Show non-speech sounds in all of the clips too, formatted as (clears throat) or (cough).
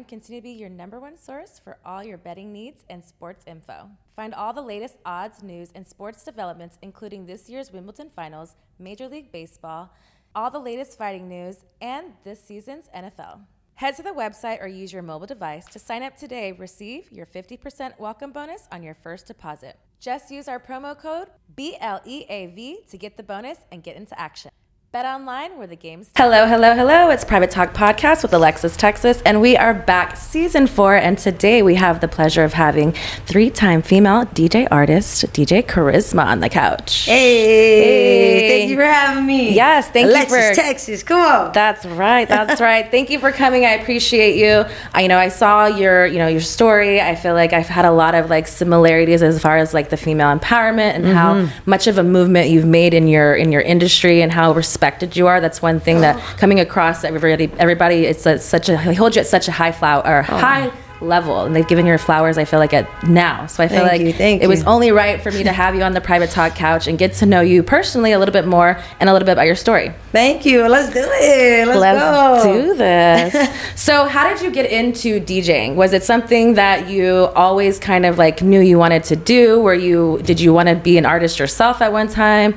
BetOnline continue to be your number one source for all your betting needs and sports info. Find all the latest odds, news, and sports developments, including this year's Wimbledon Finals, Major League Baseball, all the latest fighting news, and this season's NFL. Head to the website or use your mobile device to sign up today. Receive your 50% welcome bonus on your first deposit. Just use our promo code BLEAV to get the bonus and get into action. Bet online where the games. Hello, hello, hello. It's Private Talk Podcast with Alexis Texas, and we are back season four. And today we have the pleasure of having three time female DJ artist, DJ Carisma, on the couch. Hey, Hey. thank you for having me. Yes, thank Alexis, you for Texas. Come on. That's right. That's (laughs) right. Thank you for coming. I appreciate you. I you know I saw your you know your story. I feel like I've had a lot of like similarities as far as like the female empowerment and how mm-hmm. much of a movement you've made in your in your industry and how respected you are. That's one thing that oh. coming across everybody everybody it's a, such a they hold you at such a high flower or oh. high level and they've given you flowers I feel like at now. So I feel Thank like you, it was only right for me to have you on the private talk couch and get to know you personally a little bit more and a little bit about your story. Thank you. Let's do it. Let's, Let's do this. (laughs) so, how did you get into DJing? Was it something that you always kind of like knew you wanted to do? Were you did you want to be an artist yourself at one time?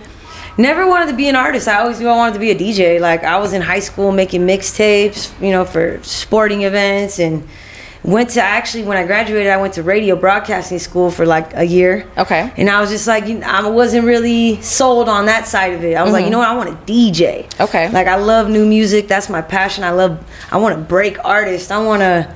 Never wanted to be an artist. I always knew I wanted to be a DJ. Like I was in high school making mixtapes, you know, for sporting events and went to actually when I graduated I went to radio broadcasting school for like a year. Okay. And I was just like you know, I wasn't really sold on that side of it. I was like, you know what? I want to DJ. Mm-hmm. Okay. Like I love new music. That's my passion. I love I want to break artists. I want to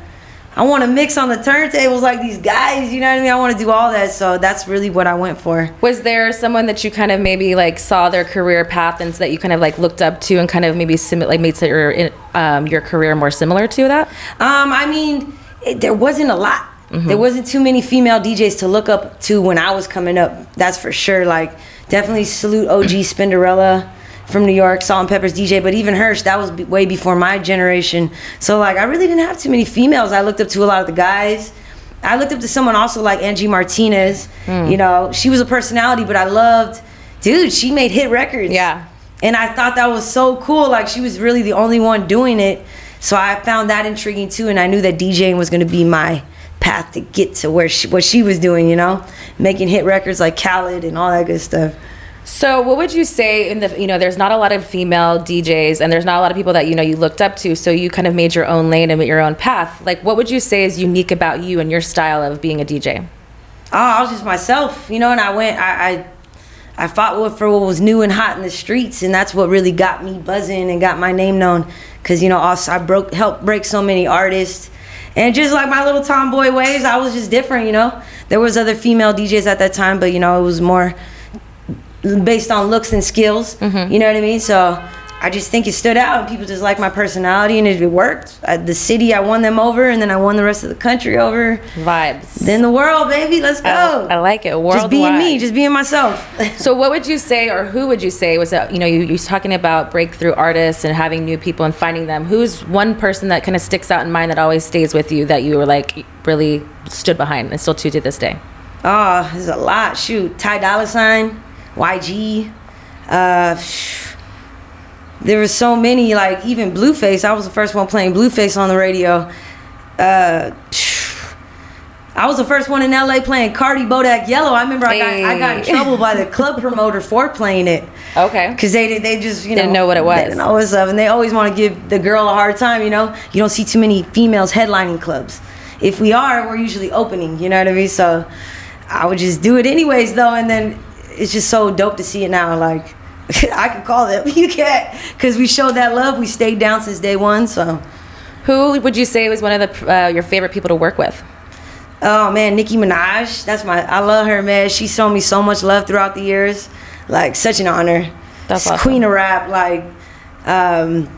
I want to mix on the turntables like these guys, you know what I mean? I want to do all that. So that's really what I went for. Was there someone that you kind of maybe like saw their career path and so that you kind of like looked up to and kind of maybe sim- like made your um, your career more similar to that? Um, I mean, it, there wasn't a lot. There wasn't too many female DJs to look up to when I was coming up. That's for sure. Like, definitely salute OG Spinderella from New York, Salt-N-Pepa's DJ. But even Hirsch, that was be- way before my generation. So like, I really didn't have too many females. I looked up to a lot of the guys. I looked up to someone also like Angie Martinez. Hmm. You know, she was a personality, but I loved, dude. She made hit records. Yeah. And I thought that was so cool. Like she was really the only one doing it. So I found that intriguing too. And I knew that DJing was going to be my path to get to where she, what she was doing, you know, making hit records like Khaled and all that good stuff. So, what would you say in the you know, there's not a lot of female DJs and there's not a lot of people that you know you looked up to, so you kind of made your own lane and your own path. Like, what would you say is unique about you and your style of being a DJ? Oh, I was just myself, you know, and I went, I, I, I fought for what was new and hot in the streets, and that's what really got me buzzing and got my name known. Cause you know, also I broke, helped break so many artists, and just like my little tomboy ways, I was just different, you know. There was other female DJs at that time, but you know, it was more based on looks and skills. You know what I mean? So I just think it stood out, and people just like my personality, and it, worked. Uh, the city, I won them over, and then I won the rest of the country over. Vibes. Then the world, baby, let's go. I, I like it. Worldwide. just being me, just being myself. (laughs) So, what would you say, or who would you say was that? You know, you, you're talking about breakthrough artists and having new people and finding them. Who's one person that kind of sticks out in mind that always stays with you that you were like really stood behind and still to to this day? oh, there's a lot. Shoot, Ty Dolla Sign, YG. Uh, there were so many. Like even Blueface. I was the first one playing Blueface on the radio. Uh, I was the first one in LA playing Cardi Bodak Yellow. I remember I got I got in trouble by the (laughs) club promoter for playing it. Okay. Cause they they just you know Didn't know what it was. They didn't know what's up, and they always want to give the girl a hard time. You know, you don't see too many females headlining clubs. If we are, we're usually opening. You know what I mean? So I would just do it anyways, though, and then it's just so dope to see it now. Like (laughs) I could call them, (laughs) you can't, cause we showed that love. We stayed down since day one. So Who would you say was one of the uh, your favorite people to work with? Oh man, Nicki Minaj. That's my. I love her, man. She shown me so much love throughout the years. Like such an honor. That's awesome. Queen of rap. Like, um,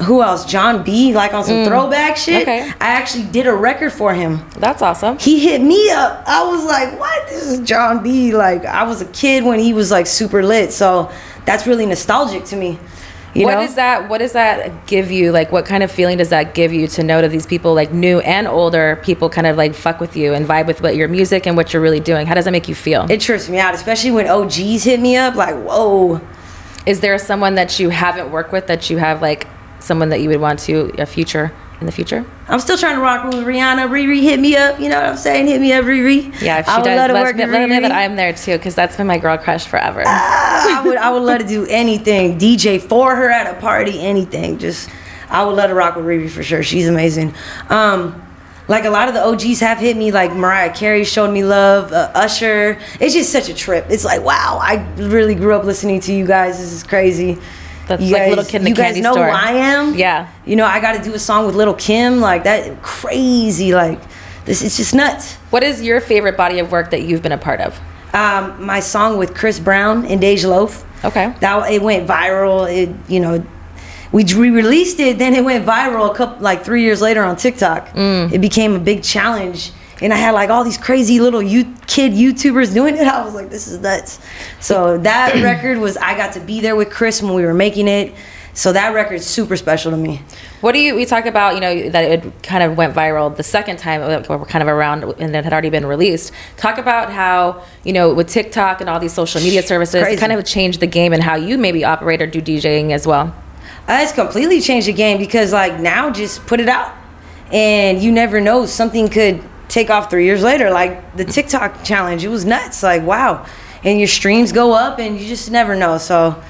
who else? Jon B. Like on some mm. throwback shit. Okay. I actually did a record for him. That's awesome. He hit me up. I was like, "What? This is Jon B." Like I was a kid when he was like super lit. So that's really nostalgic to me. You What know? does that what does that give you? Like what kind of feeling does that give you to know that these people like new and older people kind of like fuck with you and vibe with what your music and what you're really doing? How does that make you feel? It trips me out, especially when OGs hit me up. Like, whoa. Is there someone that you haven't worked with that you have like someone that you would want to a future in the future? I'm still trying to rock with Rihanna. Riri hit me up. You know what I'm saying? Hit me up, Riri. Yeah, if she I would does, love to let's work let with her know that I'm there too because that's been my girl crush forever. I would I would love to do anything. DJ for her at a party, anything. Just I would love to rock with Riri for sure. She's amazing. Um like a lot of the OGs have hit me, like Mariah Carey showed me love, uh, Usher. It's just such a trip. It's like, wow, I really grew up listening to you guys. This is crazy. That's you like guys, Little Kid in the you guys know Store. who I am. Yeah. You know, I got to do a song with Lil' Kim, like that. Crazy, like this. It's just nuts. What is your favorite body of work that you've been a part of? Um, my song with Chris Brown and Dej Loaf. Okay. That it went viral. It you know, we re-released it, then it went viral a couple like three years later on TikTok. Mm. It became a big challenge, and I had like all these crazy little you kid YouTubers doing it. (laughs) I was like, this is nuts. So that (clears throat) record was I got to be there with Chris when we were making it. So that record's super special to me. What do you? We talk about you know that it kind of went viral the second time uh, we're kind of around and it had already been released. Talk about how you know with TikTok and all these social media services, Crazy. kind of changed the game and how you maybe operate or do DJing as well. Uh, it's completely changed the game because like now just put it out and you never know something could take off three years later like the tiktok challenge it was nuts like wow and your streams go up and you just never know so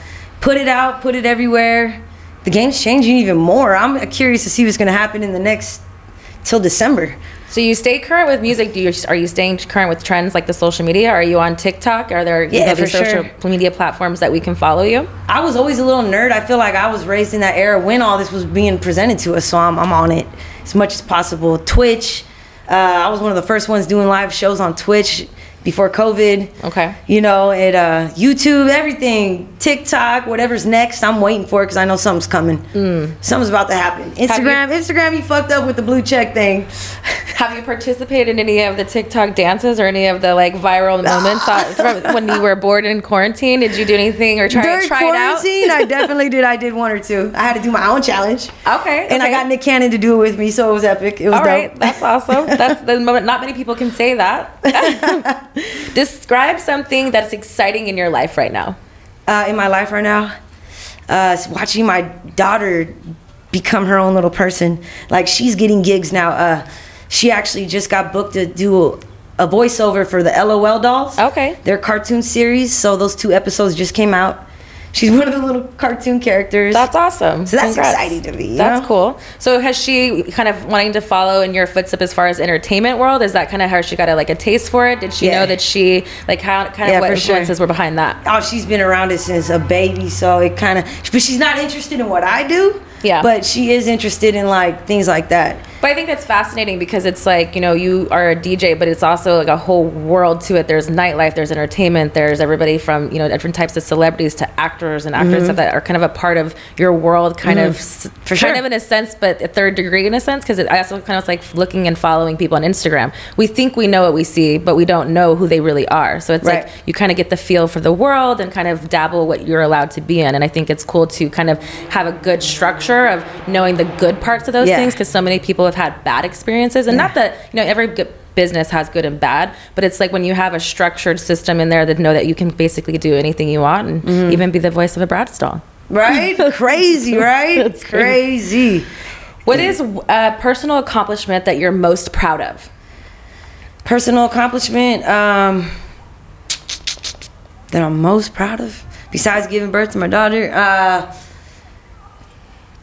put it out put it everywhere the game's changing even more i'm curious to see what's going to happen in the next till december So you stay current with music. Do you are you staying current with trends like the social media? Are you on TikTok? Are there Yeah, these social sure. media platforms that we can follow you? I was always a little nerd. I feel like I was raised in that era when all this was being presented to us, so I'm, I'm on it as much as possible. Twitch, uh, I was one of the first ones doing live shows on Twitch before COVID. Okay. You know, at uh, YouTube, everything, TikTok, whatever's next, I'm waiting for it because I know something's coming. Something's about to happen. Instagram, Instagram, you fucked up with the blue check thing. (laughs) Have you participated in any of the TikTok dances or any of the like viral moments uh, (laughs) when you were bored in quarantine? Did you do anything or try During try it out? quarantine, I (laughs) definitely did. I did one or two. I had to do my own challenge. Okay, And I got Nick Cannon to do it with me, so it was epic. It was All dope. right, that's awesome. That's the moment. Not many people can say that. (laughs) Describe something that's exciting in your life right now. uh, in my life right now. Uh, watching my daughter become her own little person. Like she's getting gigs now. Uh, she actually just got booked to do a voiceover for the LOL dolls. Okay. Their cartoon series. So those two episodes just came out. She's one of the little cartoon characters. That's awesome. So that's Congrats. exciting to me, That's know? cool. So has she kind of wanting to follow in your footsteps as far as entertainment world? Is that kind of how she got a, like a taste for it? Did she Yeah. know that she like how kind of Yeah, what for sure. influences were behind that? oh, she's been around it since a baby, so it kind of. But she's not interested in what I do. Yeah. But she is interested in like things like that. But I think that's fascinating because it's like, you know, you are a DJ, but it's also like a whole world to it. There's nightlife, there's entertainment, there's everybody from, you know, different types of celebrities to actors and actors stuff that are kind of a part of your world, kind of, Mm-hmm. For kind of in a sense, but a third degree in a sense, because I also kind of like looking and following people on Instagram. We think we know what we see, but we don't know who they really are. So it's Right. like you kind of get the feel for the world and kind of dabble what you're allowed to be in. And I think it's cool to kind of have a good structure of knowing the good parts of those Yeah. things because so many people have had bad experiences and not that you know every good business has good and bad but it's like when you have a structured system in there that know that you can basically do anything you want and Mm-hmm. even be the voice of a Bratz doll Right? (laughs) crazy, right? That's crazy. crazy. what is a personal accomplishment that you're most proud of Personal accomplishment um, that I'm most proud of, besides giving birth to my daughter. Uh,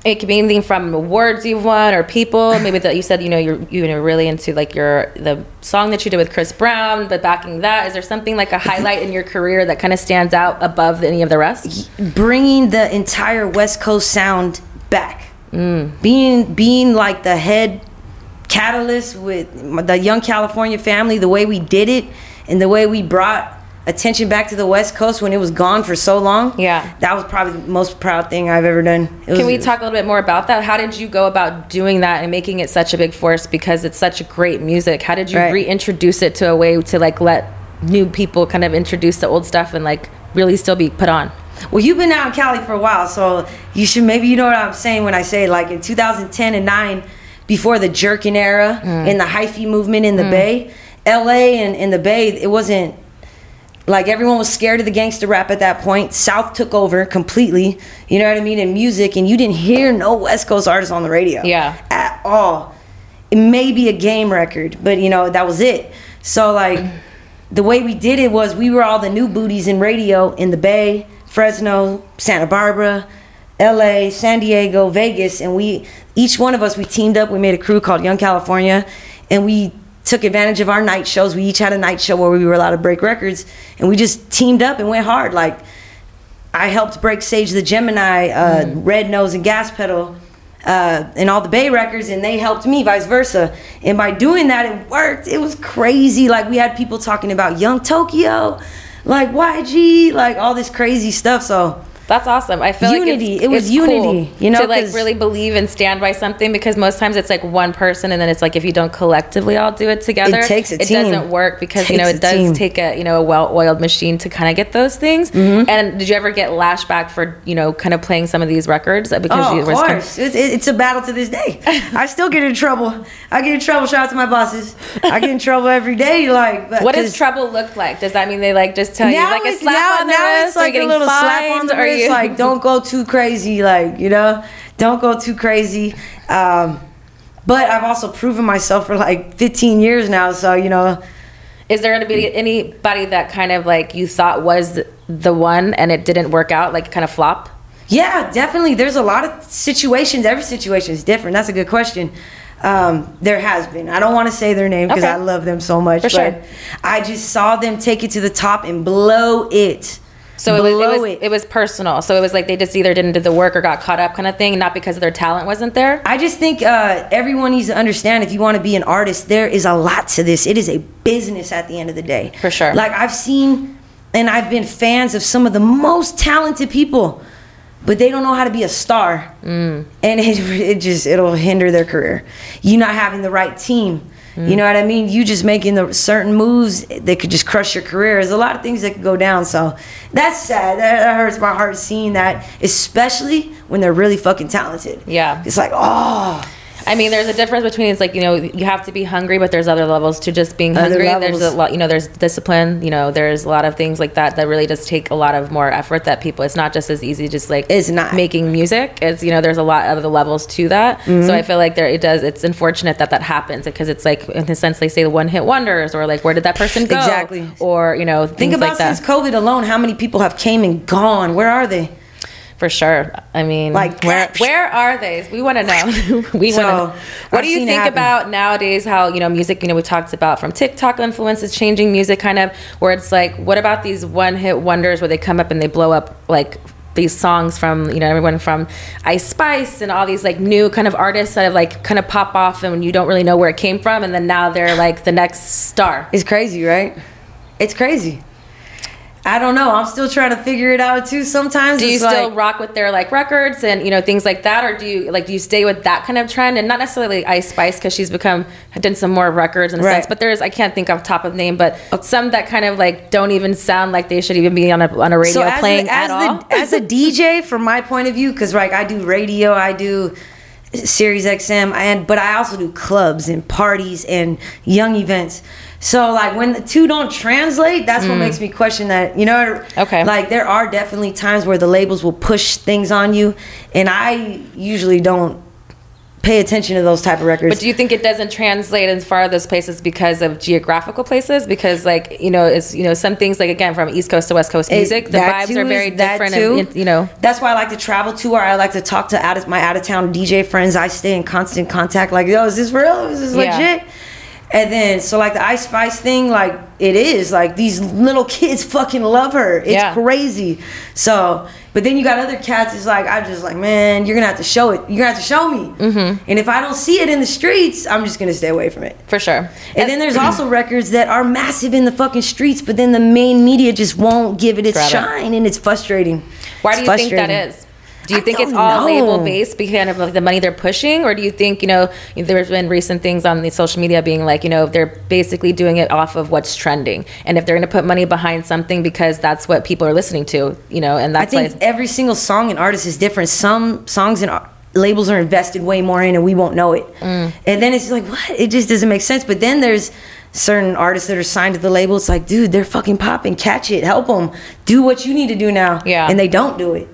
it could be anything from awards you've won or people. Maybe that you said you know you're you know really into like your the song that you did with Chris Brown but backing that is there something like a (laughs) highlight in your career that kind of stands out above any of the rest? Bringing the entire West Coast sound back. Mm. Being being like the head catalyst with the Young California family, the way we did it, and the way we brought attention back to the West Coast when it was gone for so long. Yeah. that was probably the most proud thing I've ever done. It was, Can we talk a little bit more about that? How did you go about doing that and making it such a big force because it's such a great music? How did you Right. reintroduce it to a way to like let new people kind of introduce the old stuff and like really still be put on? Well, you've been out in Cali for a while, so you should maybe you know what I'm saying when I say like in 2010 and 9, before the jerking era mm. and the hyphy movement in the mm. Bay, LA and in the Bay, it wasn't like everyone was scared of the gangster rap at that point. South took over completely, you know what I mean, in music, and you didn't hear no West Coast artists on the radio. Yeah. At all. It may be a game record, but you know, that was it. So like the way we did it was we were all the new booties in radio in the Bay, Fresno, Santa Barbara, LA, San Diego, Vegas, and we each one of us we teamed up. We made a crew called Young California, and we took advantage of our night shows. We each had a night show where we were allowed to break records, and we just teamed up and went hard. Like I helped break Sage the Gemini, uh, Red Nose, and Gas Pedal. Uh, and all the Bay records, and they helped me, vice versa. And by doing that, it worked. It was crazy. Like we had people talking about Young Tokyo, like YG, like all this crazy stuff. So That's awesome. I feel Unity. like it's, It was it's cool unity, you know, to like really believe and stand by something because most times it's like one person and then it's like if you don't collectively all do it together, It takes a it team. doesn't work because you know it does team. take a you know a well-oiled machine to kind of get those things. Mm-hmm. And did you ever get lashback for you know kind of playing some of these records because Oh, you of were kind course. It's, it's a battle to this day. I still get in trouble. I get in trouble. Shout out to my bosses. I get in trouble every day. Like, What does trouble look like? Does that mean they like just tell you like a slap on the wrist? it's like a getting little slap on the Are you- Like, don't go too crazy. Like, you know, don't go too crazy. Um, but I've also proven myself for like 15 years now. So you know, Is there gonna be anybody that kind of like you thought was the one and it didn't work out, like kind of flop? Yeah, definitely. There's a lot of situations. Every situation is different. That's a good question. Um, there has been. I don't want to say their name because Okay. I love them so much. For but sure. I just saw them take it to the top and blow it. So it was, it was it was personal. So it was like they just either didn't do the work or got caught up kind of thing, not because their talent wasn't there. I just think uh, everyone needs to understand if you want to be an artist, there is a lot to this. It is a business at the end of the day. For sure. Like I've seen and I've been fans of some of the most talented people, but they don't know how to be a star. Mm. And it, it just, it'll hinder their career. You not having the right team. Mm. You know what I mean? You just making the certain moves that could just crush your career. There's a lot of things that could go down. So that's sad. That, that hurts my heart seeing that, especially when they're really fucking talented. Yeah. It's like, oh, I mean, there's a difference between it's like you know you have to be hungry, but there's other levels to just being Other hungry. levels. There's a lot, you know, there's discipline. You know, there's a lot of things like that that really does take a lot of more effort. That people, it's not just as easy, just like It's not. making music. It's you know, there's a lot of the levels to that. Mm-hmm. So I feel like there it does. It's unfortunate that that happens because it's like in the sense they say the one hit wonders or like where did that person go? Exactly. Or you know, think about like that. since COVID alone, how many people have came and gone? Where are they? For sure. I mean, Like, where where are they? We want to know. (laughs) (laughs) we So, want to. What I've do you think about nowadays? How you know music? You know, we talked about from TikTok influences changing music, kind of where it's like, what about these one hit wonders where they come up and they blow up like these songs from you know everyone from Ice Spice and all these like new kind of artists that have like kind of pop off and you don't really know where it came from and then now they're like the next star. It's crazy, right? It's crazy. I don't know. I'm still trying to figure it out too. Sometimes do you still like, rock with their like records and you know things like that or do you like do you stay with that kind of trend and not necessarily ice spice because she's become done some more records in a Right. sense but there's i can't think off top of name but oh. some that kind of like don't even sound like they should even be on a, on a radio so playing a, at the, all as a DJ, from my point of view, because like I do radio, I do Sirius XM, and but I also do clubs and parties and young events. So like when the two don't translate, that's what makes me question that. You know, Mm. Okay. Like there are definitely times where the labels will push things on you, and I usually don't pay attention to those type of records. but do you think it doesn't translate as far as those places because of geographical places because like you know it's you know some things like again from east coast to west coast It- the vibes too are very different and you know that's why I like to travel to, or I like to talk to out of my out of town DJ friends. I stay in constant contact. Like, yo, is this real? Is this Yeah. legit? And then, so like the Ice Spice thing, like it is like these little kids (laughs) fucking love her. It's Yeah. crazy. So, but then you got other cats. It's like I'm just like, man, you're gonna have to show it. You're gonna have to show me. Mm-hmm. And if I don't see it in the streets, I'm just gonna stay away from it. For sure. And then there's (clears throat) also records that are massive in the fucking streets, but then the main media just won't give it its Grab it. shine, and it's frustrating. Why do It's you think that is? Do you I think it's all know. label based because of the money they're pushing, or do you think you know there's been recent things on the social media being like you know they're basically doing it off of what's trending, and if they're going to put money behind something because that's what people are listening to, you know, and that's I think every single song and artist is different. Some songs and ar- labels are invested way more in, and we won't know it. Mm. And then it's like, what? It just doesn't make sense. But then there's certain artists that are signed to the label. It's like, dude, they're fucking popping. Catch it. Help them. Do what you need to do now. Yeah. And they don't do it.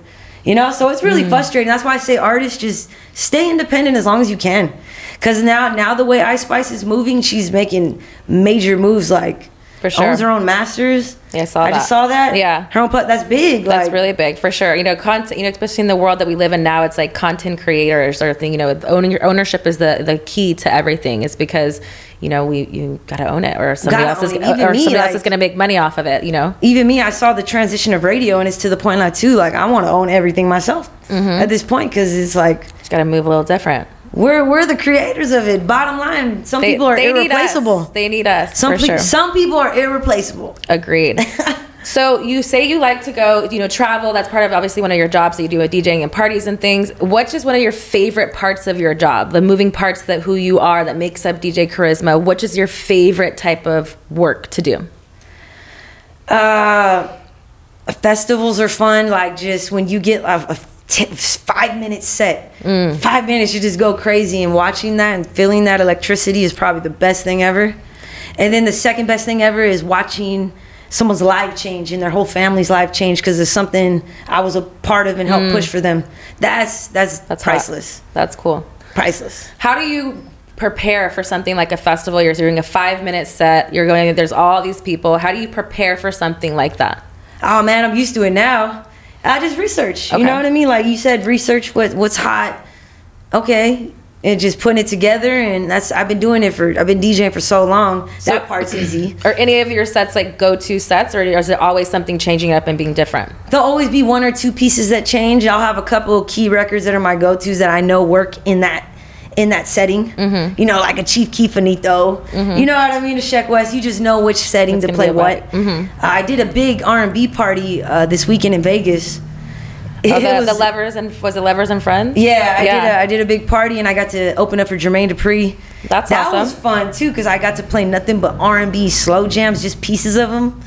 You know, so it's really mm. frustrating. That's why I say artists just stay independent as long as you can. Cause now, now the way Ice Spice is moving, she's making major moves. Like, For sure. owns her own masters. Yeah, I saw I just saw that. Yeah. her own put. That's big. That's like, really big for sure. You know, content. You know, especially in the world that we live in now, it's like content creators or thing. You know, owning your ownership is the the key to everything. Is because you know we you got to own it, or somebody Gotta else is or me, somebody else is going to make money off of it. You know. even me, I saw the transition of radio, and it's to the point now too. Like I want to own everything myself Mm-hmm. at this point because it's like Just got to move a little different. We're we're the creators of it. Bottom line, some They, people are they need irreplaceable. us. They need us. Some for pe- sure. some people are irreplaceable. Agreed. (laughs) so you say you like to go, you know, travel. That's part of obviously one of your jobs that you do with DJing and parties and things. What's just one of your favorite parts of your job? The moving parts that who you are that makes up DJ Carisma. Which is your favorite type of work to do? Uh, festivals are fun. Like just when you get a, a t- five minute set, Mm. five minutes, you just go crazy. And watching that and feeling that electricity is probably the best thing ever. And then the second best thing ever is watching someone's life change and their whole family's life change because it's something I was a part of and helped push for them. That's that's, Mm. That's hot. priceless. That's cool. Priceless. How do you prepare for something like a festival? You're doing a five minute set. You're going. There's all these people. How do you prepare for something like that? Oh man, I'm used to it now. I just research. Okay. You know what I mean? Like you said, research what what's hot. Okay, and just putting it together, and that's I've been doing it for I've been DJing for so long. So- that part's easy. Are any of your sets like go to sets, or is it always something changing up and being different? There'll always be one or two pieces that change. I'll have a couple of key records that are my go-tos that I know work in that in that setting. Mm-hmm. You know, like a Chief Keef Faneto. You know what I mean? A Sheck West. You just know which setting It's to play what. Uh, I did a big R&B party uh, this weekend in Vegas. Oh, It the, was- the Lovers and was it Lovers and friends? Yeah, I Yeah. did. A, I did a big party, and I got to open up for Jermaine Dupri. That's that awesome. was fun too, because I got to play nothing but R and B slow jams, just pieces of them.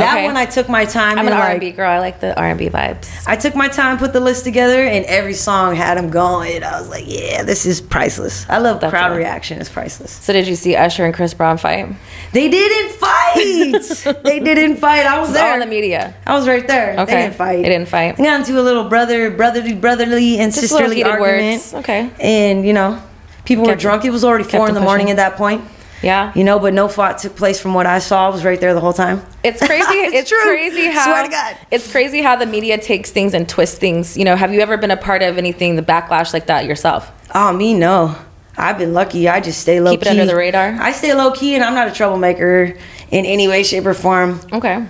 That Okay. one I took my time. I'm an and, R and B like, girl. I like the R and B vibes. I took my time, put the list together, and every song had them going. I was like, yeah, this is priceless. I love That's crowd it. reaction. It's priceless. So did you see Usher and Chris Brown fight? They didn't fight. (laughs) they didn't fight. I was It's all there. in the media. I was right there. Okay. They didn't fight. They didn't fight. They got into a little brother, brotherly, brotherly, and Just sisterly argument. words. Okay. And you know, people were drunk. It was already four in the morning at that point. Yeah. You know, but no fight took place from what I saw. I was right there the whole time. It's crazy. (laughs) It's it's true. crazy how Swear to God. it's crazy how the media takes things and twists things. You know, have you ever been a part of anything the backlash like that yourself? Oh, me no. I've been lucky. I just stay low Keep it under the radar? I stay low key, and I'm not a troublemaker in any way, shape, or form. Okay.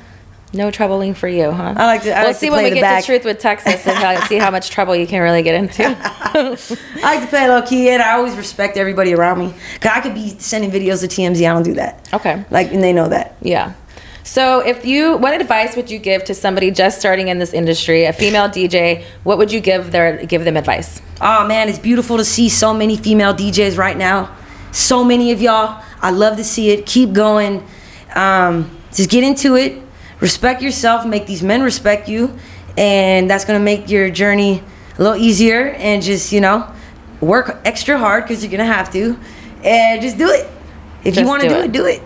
No troubling for you, huh? I like to- I we'll like to see when we get back. to truth with Texas and how, see how much (laughs) trouble you can really get into. I like to play low key, and I always respect everybody around me. Cause I could be sending videos to TMZ. I don't do that. Okay. Like, and they know that. Yeah. So, if you, what advice would you give to somebody just starting in this industry, a female DJ? What would you give their give them advice? Oh man, it's beautiful to see so many female DJs right now. So many of y'all. I love to see it. Keep going. Um, just get into it. Respect yourself. Make these men respect you, and that's gonna make your journey a little easier. And just you know, work extra hard because you're gonna have to, and just do it. If you want to do do it. it, do it.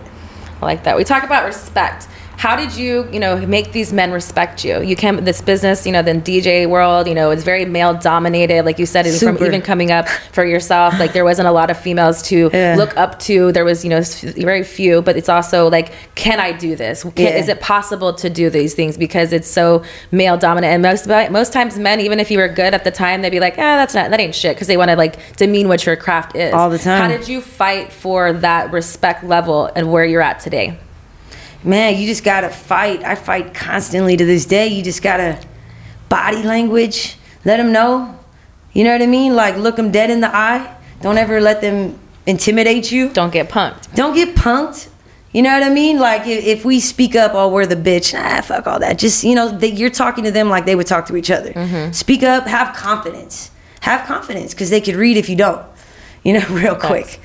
I like that. We talk about respect. How did you, you know, make these men respect you? You came this business, you know, the DJ world, you know, it's very male dominated. Like you said, from even coming up for yourself, like there wasn't a lot of females to Yeah. look up to. There was, you know, very few. But it's also like, can I do this? Can, Yeah. Is it possible to do these things because it's so male dominant? And most most times, men, even if you were good at the time, they'd be like, ah, that's not that ain't shit, because they want to like demean what your craft is All the time. How did you fight for that respect level and where you're at today? Man, you just gotta fight. I fight constantly to this day. You just gotta body language. Let them know. You know what I mean? Like look them dead in the eye. Don't ever let them intimidate you. Don't get punked. Don't get punked. You know what I mean? Like if, if we speak up, oh, we're the bitch. Nah, fuck all that. Just you know, they, you're talking to them like they would talk to each other. Mm-hmm. Speak up. Have confidence. Have confidence because they could read if you don't. You know, (laughs) real quick.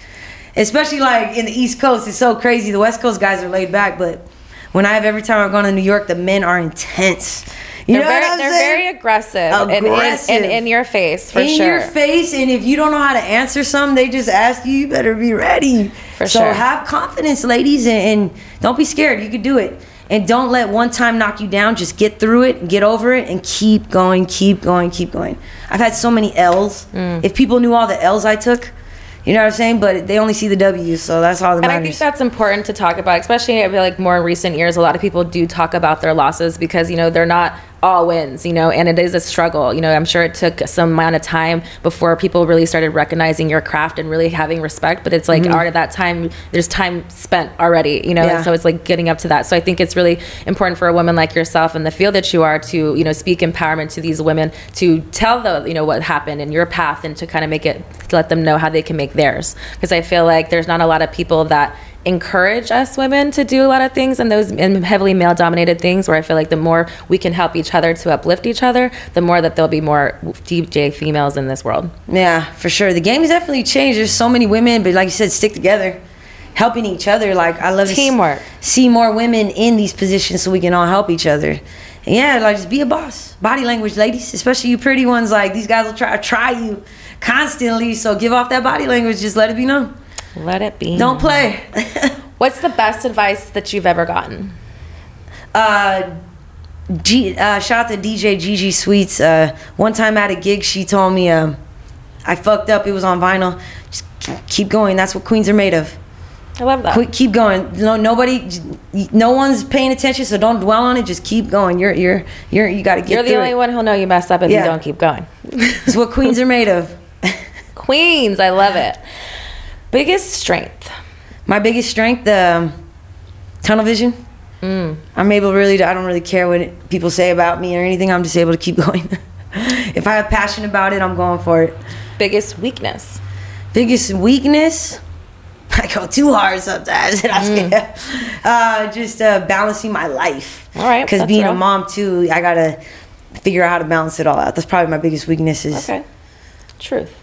Especially like in the East Coast, it's so crazy. The West Coast guys are laid back, but when I have every time I've gone to New York, the men are intense. You They're, know very, what I'm they're saying? very aggressive, and- and- Aggressive. And, in your face for in sure. your face, and if you don't know how to answer something, they just ask you. You better be ready. For so sure. have confidence, ladies, and, and don't be scared. You can do it, and don't let one time knock you down. Just get through it, get over it, and keep going, keep going, keep going. I've had so many L's. Mm. If people knew all the L's I took, you know what I'm saying, but they only see the W's, so that's all that And matters. I think that's important to talk about, especially I feel like more in recent years. A lot of people do talk about their losses because you know they're not all wins, you know, and it is a struggle. You know, I'm sure it took some amount of time before people really started recognizing your craft and really having respect. But it's like mm-hmm. already at that time, there's time spent already, you know, Yeah. and so it's like getting up to that. So I think it's really important for a woman like yourself in the field that you are to, you know, speak empowerment to these women to tell the, you know, what happened in your path and to kind of make it, to let them know how they can make theirs. Because I feel like there's not a lot of people that encourage us women to do a lot of things and those in heavily male dominated things where I feel like the more we can help each other to uplift each other, the more that there'll be more DJ females in this world. Yeah, for sure. The game has definitely changed. There's so many women, but like you said, stick together, helping each other. Like I love Teamwork. see more women in these positions so we can all help each other. And yeah, like just be a boss. Body language, ladies, especially you pretty ones. Like these guys will try to try you constantly. So give off that body language. Just let it be known. Let it be. Don't play. (laughs) What's the best advice that you've ever gotten? uh, G, uh, shout out to DJ Gigi Sweets. Uh, one time at a gig, she told me um, I fucked up. It was on vinyl. Just keep going. That's what queens are made of. I love that. Qu- keep going. No, nobody, no one's paying attention. So don't dwell on it. Just keep going. You're, you're, you're. You got to get You're the only it. one who'll know you messed up if Yeah. you don't keep going. It's what queens are made of. (laughs) Queens, I love it. Biggest strength. My biggest strength, um, tunnel vision. Mm. I'm able really to, I don't really care what people say about me or anything. I'm just able to keep (laughs) going. if I have passion about it, I'm going for it. Biggest weakness. Biggest weakness? (laughs) I go too hard sometimes. (laughs) And I uh, just uh, balancing my life. Mm. All right, Because being a mom too, I gotta figure out how to balance it all out. That's probably my biggest weakness. Is, Okay. Truth.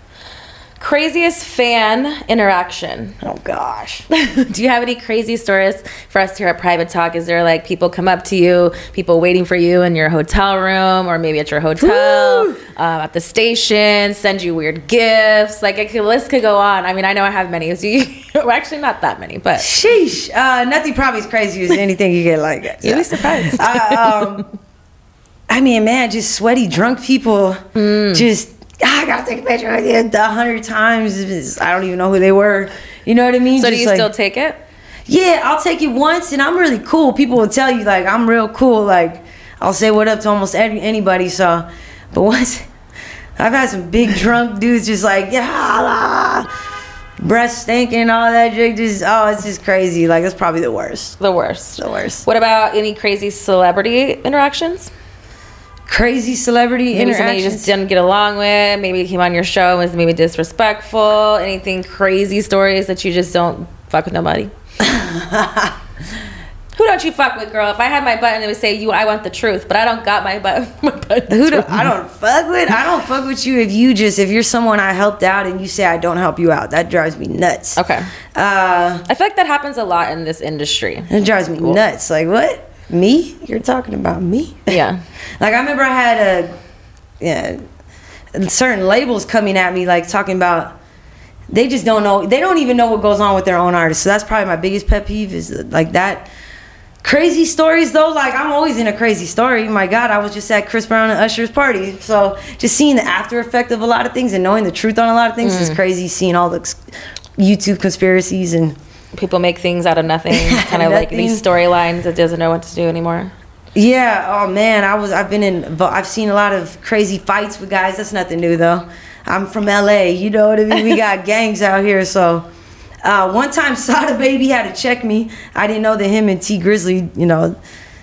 Craziest fan interaction. Oh gosh. (laughs) Do you have any crazy stories for us here at Private Talk? Is there like people come up to you, people waiting for you in your hotel room, or maybe at your hotel, um, at the station, send you weird gifts? Like it could, list could go on. I mean, I know I have many. Do (laughs) you? well, actually, not that many, but Sheesh. Uh, nothing probably as crazy as anything you get like that. (laughs) you'd be surprised. Uh, um, I mean, man, just sweaty drunk people. Mm. Just I gotta take a picture with you a hundred times. I don't even know who they were. You know what I mean? so do you like- still take it? Yeah, I'll take it once, and I'm really cool. People will tell you like I'm real cool. Like I'll say what up to almost any, anybody. So, but once (laughs) I've had some big drunk dudes just like yeah, la, breath stinking, all that shit. Just oh, it's just crazy. Like it's probably the worst. The worst. The worst. What about any crazy celebrity interactions? Crazy celebrity Maybe somebody you interactions. just didn't get along with. Maybe came on your show and was maybe disrespectful. Anything crazy stories that you just don't fuck with nobody. (laughs) Who don't you fuck with, girl? If I had my button, it would say you. I want the truth, but I don't got my button. (laughs) My button. Who do (laughs) I don't fuck with? I don't fuck with you if you just if you're someone I helped out and you say I don't help you out. That drives me nuts. Okay. Uh, I feel like that happens a lot in this industry. it drives me nuts. Like what? Me? You're talking about me? Yeah. (laughs) Like I remember I had a yeah certain labels coming at me like talking about they just don't know they don't even know what goes on with their own artists. So that's probably my biggest pet peeve is like that Crazy stories though, like I'm always in a crazy story. My God, I was just at Chris Brown and Usher's party, so just seeing the after effect of a lot of things and knowing the truth on a lot of things Mm. is crazy. Seeing all the YouTube conspiracies and People make things out of nothing, (laughs) kind of like these storylines that doesn't know what to do anymore. Yeah. Oh man, I was. I've been in. I've seen a lot of crazy fights with guys. That's nothing new though. I'm from LA. You know what I mean. We (laughs) got gangs out here. So, uh, one time (laughs) Sada Baby had to check me. I didn't know that him and Tee Grizzley. You know,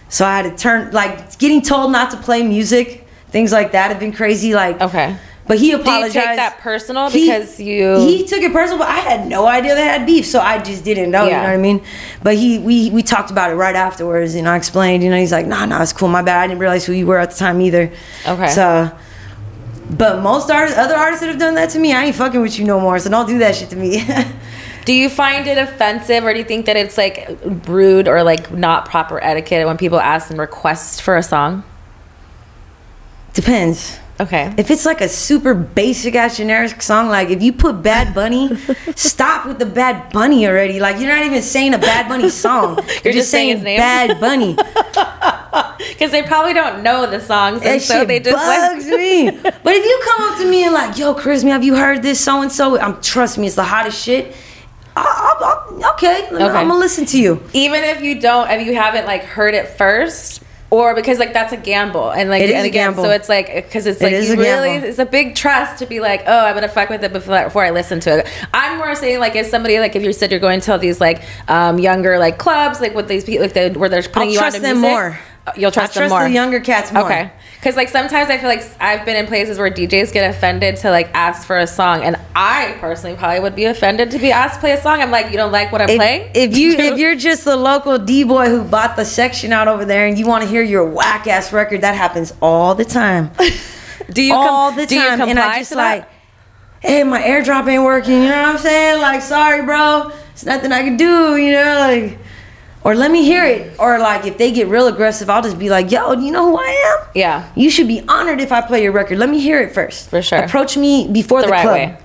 so I had to turn like getting told not to play music. Things like that have been crazy. Like Okay. But he Do you take that personal He- because you? he took it personal, but I had no idea they had beef, so I just didn't know. You know what I mean? But he we we talked about it right afterwards, and I explained. You know, he's like, "Nah, nah, it's cool. My bad. I didn't realize who you were at the time either." Okay. So, but most artists, other artists that have done that to me, I ain't fucking with you no more. So don't do that shit to me. (laughs) do you find it offensive, or do you think that it's like rude or like not proper etiquette when people ask and request for a song? Depends. Okay. If it's like a super basic ass generic song, like if you put Bad Bunny, (laughs) stop with the Bad Bunny already. Like you're not even saying a Bad Bunny song. (laughs) You're, just saying his name? Bad Bunny. (laughs) Because they probably don't know the songs, and That so they just bugs like. me. But if you come up to me and like, yo, Carisma, have you heard this so and so? I'm trust me, it's the hottest shit. I, I, I, okay, I'm gonna listen to you. Even if you don't, if you haven't like heard it first, or because like that's a gamble, and like It is and a gamble. so it's like because it's like you really gamble. it's a big trust to be like, oh, I'm gonna fuck with it before before I listen to it. I'm more saying like if somebody like if you said you're going to all these like um, younger like clubs like with these people like they, where they're putting I'll you trust on them music, more. Uh, You'll trust, I trust them more. the younger cats more. Okay. Because like sometimes I feel like I've been in places where DJs get offended to like ask for a song, and I personally probably would be offended to be asked to play a song. I'm like, you don't like what I'm playing? If, if you (laughs) if you're just the local D boy who bought the section out over there and you want to hear your whack ass record, that happens all the time. (laughs) do you com- all the do you time, and I just like, hey, my airdrop ain't working. You know what I'm saying? Like, sorry, bro, it's nothing I can do. You know, like, or let me hear it. Or like, if they get real aggressive, I'll just be like, yo, do you know who I am? Yeah. You should be honored if I play your record. Let me hear it first. For sure. Approach me before The the, right club. way.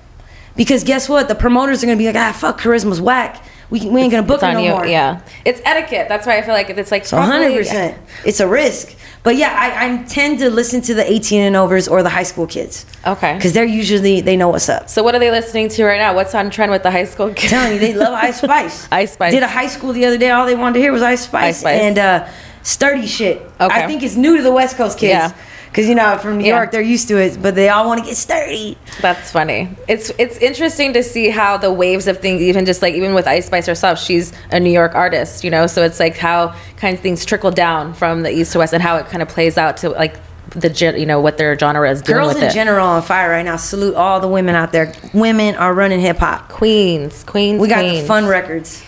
Because guess what? The promoters are gonna be like, ah, fuck, Carisma's whack. We, we ain't gonna book her no you. more. Yeah, it's etiquette. That's why I feel like if it's like 100%. It's a risk. But yeah, I, I tend to listen to the 18 and overs or the high school kids. Okay. Because they're usually, they know what's up. So what are they listening to right now? What's on trend with the high school kids? telling you, they love Ice (laughs) Spice. Ice Spice. Did a high school the other day. All they wanted to hear was Ice Spice, Ice Spice. and uh, sturdy shit. Okay. I think it's new to the West Coast kids. Yeah. Because you know, from New Yeah. York, they're used to it, but they all want to get sturdy. That's funny. It's it's interesting to see how the waves of things, even just like even with Ice Spice herself, she's a New York artist, you know. So it's like how kind of things trickle down from the east to west, and how it kind of plays out to like the you know what their genre is doing Girls in it. general on fire right now. Salute all the women out there. Women are running hip hop. Queens, queens, We got queens. the fun records.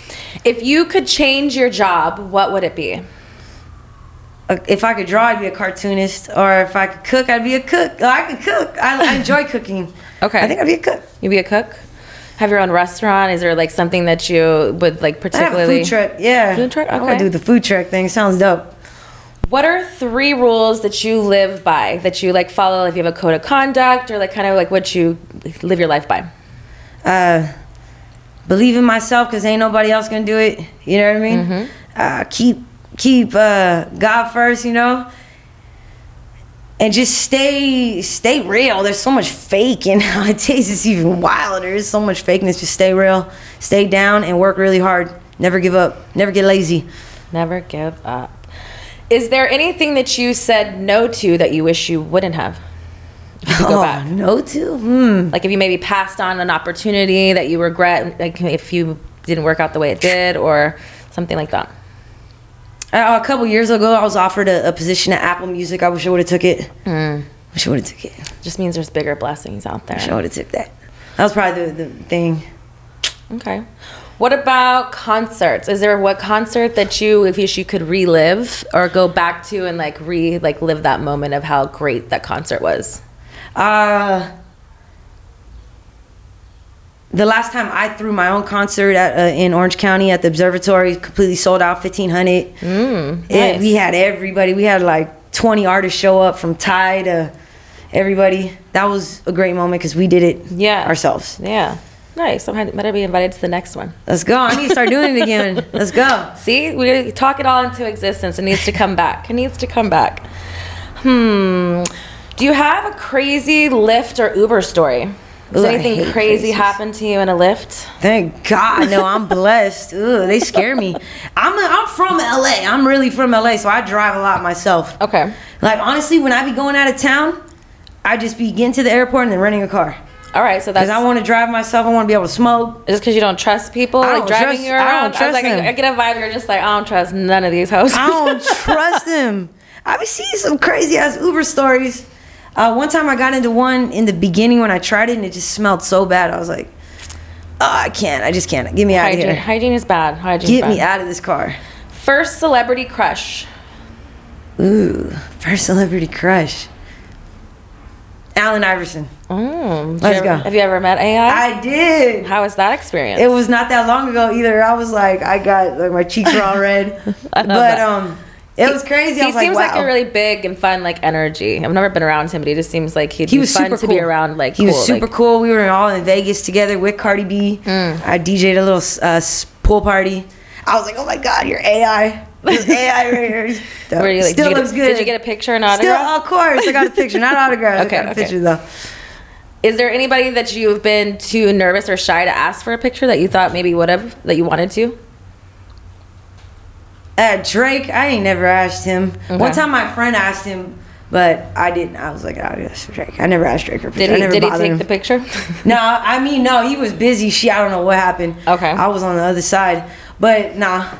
If you could change your job, what would it be? Uh, If I could draw, I'd be a cartoonist, or if I could cook, I'd be a cook. Oh, I could cook. I, I enjoy cooking. (laughs) Okay. I think I'd be a cook. You'd be a cook? Have your own restaurant? Is there like something that you would like I have a food truck. Yeah. Food truck? I want Okay. to do the food truck thing. Sounds dope. What are three rules that you live by that you like follow? If you have a code of conduct or like kind of like what you live your life by? uh, believe in myself because ain't nobody else gonna do it. You know what I mean? Mm-hmm. Uh, keep keep uh, God first, you know, and just stay stay real. There's so much fake, and nowadays it's even wilder. There's so much fakeness. Just stay real, stay down, and work really hard. Never give up. Never get lazy. Never give up. Is there anything that you said no to that you wish you wouldn't have? If you go (laughs) oh, back. no to. Hmm. Like if you maybe passed on an opportunity that you regret, like if you didn't work out the way it did, or something like that. Uh, a couple years ago, I was offered a, a position at Apple Music. I wish I would have took it. Wish I would have took it. Just means there's bigger blessings out there. Wish I would have took that. That was probably the, the thing. Okay. What about concerts? Is there what concert that you, if you, you could relive or go back to and like re like live that moment of how great that concert was? Uh, the last time I threw my own concert at, uh, in Orange County at the Observatory, completely sold out, fifteen hundred. Mm, nice. we had everybody. We had like twenty artists show up from Ty to everybody. That was a great moment because we did it Yeah. ourselves. Yeah. Nice. I better be invited to the next one. Let's go. I need to start doing it again. (laughs) Let's go. See, we talk it all into existence. It needs to come back. It needs to come back. Hmm. Do you have a crazy Lyft or Uber story? Has Ooh, anything crazy crazies. happened to you in a Lyft? Thank God. No, I'm blessed. (laughs) Ugh, they scare me. I'm a, I'm from LA. I'm really from LA, so I drive a lot myself. Okay. Like honestly, when I be going out of town, I just be getting to the airport and then renting a car. All right. So that's Cause I want to drive myself. I want to be able to smoke. just because you don't trust people I like don't driving trust- you I don't around. I, was trust like, I, them. I get a vibe. You're just like, I don't trust none of these hosts. I don't (laughs) trust them. I be seeing some crazy ass Uber stories. Uh, one time I got into one in the beginning when I tried it and it just smelled so bad. I was like, oh, I can't. I just can't. Get me out of here. hygiene is bad. Hygiene. Get is me out of this car. First celebrity crush. Ooh, first celebrity crush. Allen Iverson. Mm, Let's go. Have you ever met AI? I did. How was that experience? It was not that long ago either. I was like, I got like my cheeks were all red, (laughs) I but that. um, it was crazy. I He was seems like, like a really big and fun like energy. I've never been around him, but he just seems like he'd he be was fun super to cool. be around. Like he cool, was super like- cool. We were all in Vegas together with Cardi B. Mm. I DJ'd a little uh, pool party. I was like, oh my god, you're AI. AI right here. (laughs) Were you, like, Still you get a- looks good. did you get a picture and Still, autograph? of course, I got a picture, not (laughs) autograph. Okay, I got a okay. picture though. Is there anybody that you've been too nervous or shy to ask for a picture that you thought maybe would have that you wanted to? Uh, Drake, I ain't never asked him. Okay. One time my friend asked him, but I didn't. I was like, oh, for Drake. I never asked Drake for picture. Did I he never did he take him. the picture? (laughs) No, I mean, no, he was busy. She, I don't know what happened. Okay. I was on the other side, but nah,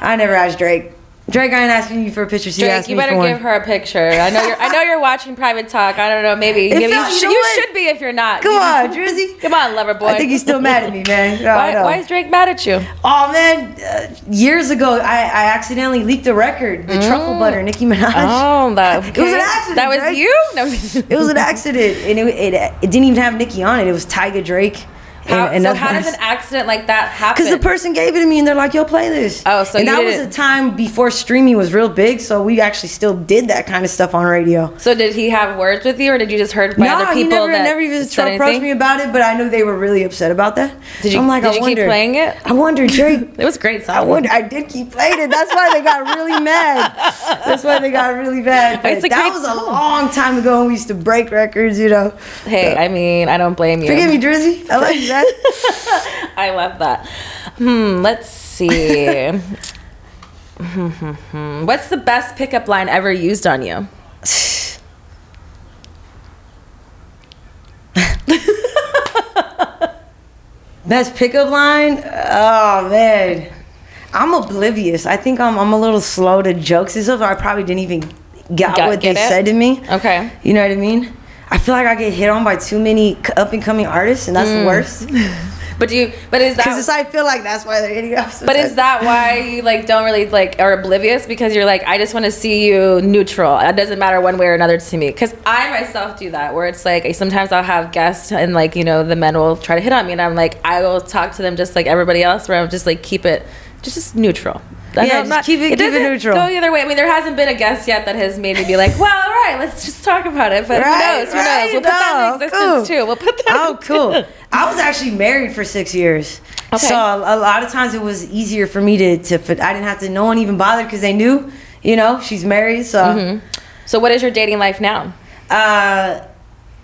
I never asked Drake. Drake, I ain't asking you for a picture. You Drake, you better give her a picture. I know you're I know you're watching private talk. I don't know, maybe, felt- you, know you should be if you're not. Come on, Drizzy. (laughs) Come on, lover boy. I think he's still mad at me, man. Why, why is Drake mad at you? Oh man, uh, years ago, I, I accidentally leaked a record, the truffle butter, Nicki Minaj. Oh, that (laughs) It was an accident, That was Drake. you? (laughs) No. It was an accident, and it, it, it didn't even have Nicki on it. It was Tyga Drake. How, and, and so how does an accident like that happen? Because the person gave it to me and they're like, yo, play this. Oh, so And that was didn't- a time before streaming was real big, so we actually still did that kind of stuff on radio. so did he have words with you, or did you just heard by No, other he people never, that never even said approached me about it, but I knew they were really upset about that. Did you- I'm like, did I you keep wonder, playing it? I wonder, Drake. (laughs) It was a great song. I wonder. I did keep playing it. That's why they got really (laughs) mad. That's why they got really mad. But that was a long time ago when we used to break records. You know. Hey, I mean, I don't blame you. Forgive me, Drizzy. I like that. (laughs) I love that. Hmm, let's see. (laughs) What's the best pickup line ever used on you? (laughs) Best pickup line? Oh man, I'm oblivious. I think I'm I'm a little slow to jokes and stuff. I probably didn't even get Got- what get they it? said to me. Okay. You know what I mean? I feel like I get hit on by too many up and coming artists, and that's Mm. the worst. (laughs) But do you? But is that? Because? I feel like that's why they're hitting up. But is that why you like don't really like are oblivious because you're like I just want to see you neutral. It doesn't matter one way or another to me. Because I myself do that where it's like sometimes I'll have guests and like you know the men will try to hit on me and I'm like I will talk to them just like everybody else where I'm just like keep it just, just neutral. Yeah, know just keep it- keep it doesn't neutral. Go either way. I mean, there hasn't been a guest yet that has made me be like, well, all right, let's just talk about it. But Right, who knows? Who right, knows? We'll put that in existence cool. too. We'll put that. Oh, cool. I was actually married for six years. Okay. So a, a lot of times it was easier for me to, to I didn't have to, no one even bothered because they knew, you know, she's married. So, Mm-hmm. So, what is your dating life now? uh,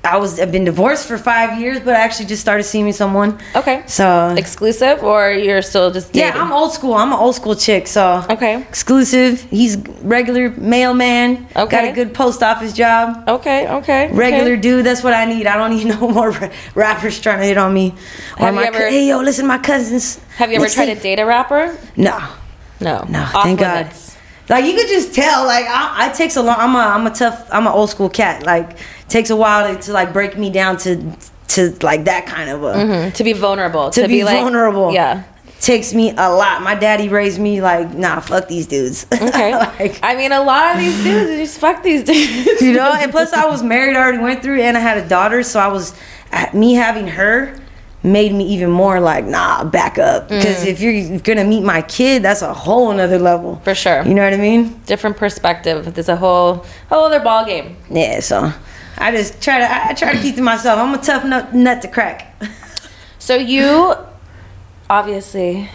I was, I've been divorced for five years, but I actually just started seeing someone. Okay. So, Exclusive, or you're still just dating? yeah, I'm old school. I'm an old school chick. So, Okay. exclusive. He's regular mailman. Okay. Got a good post office job. Okay, okay. okay. Regular dude, that's what I need. I don't need (laughs) no more rappers trying to hit on me. Or Have you my, ever- hey yo, listen, my cousins. Have you ever tried to date a rapper? No, No. no, Off thank God. limits. Like you could just tell. Like I, I takes a long. I'm a, I'm a tough. I'm an old school cat. Like takes a while to, to like break me down to, to like that kind of a. Mm, To be vulnerable. To, be, like, vulnerable. Yeah. Takes me a lot. My daddy raised me like, nah, fuck these dudes. (laughs) Okay. like, I mean, a lot of these dudes just fuck these dudes. (laughs) you know and plus i was married i already went through and i had a daughter so i was me having her made me even more like nah back up Mm. because if you're gonna meet my kid that's a whole another level For sure. you know what i mean Different perspective. There's a whole whole other ball game. yeah so i just try to i, try to keep to myself i'm a tough nut, nut to crack So you obviously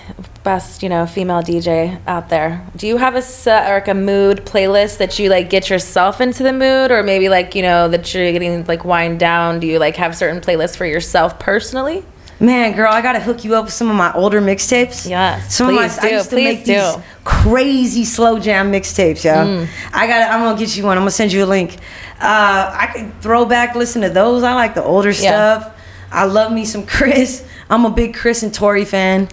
best you know female DJ out there. Do you have a set or like a mood playlist that you like get yourself into the mood, or maybe like you know that you're getting like wind down? Do you like have certain playlists for yourself personally? Man, girl, I gotta hook you up with some of my older mixtapes. Yes, some please of my do, I used to please make do. these crazy slow jam mixtapes, yo. Mm. I got. I'm gonna get you one. I'm gonna send you a link. Uh, I could throw back, listen to those. I like the older Yeah. stuff. I love me some (laughs) Chris. I'm a big Chris and Tory fan.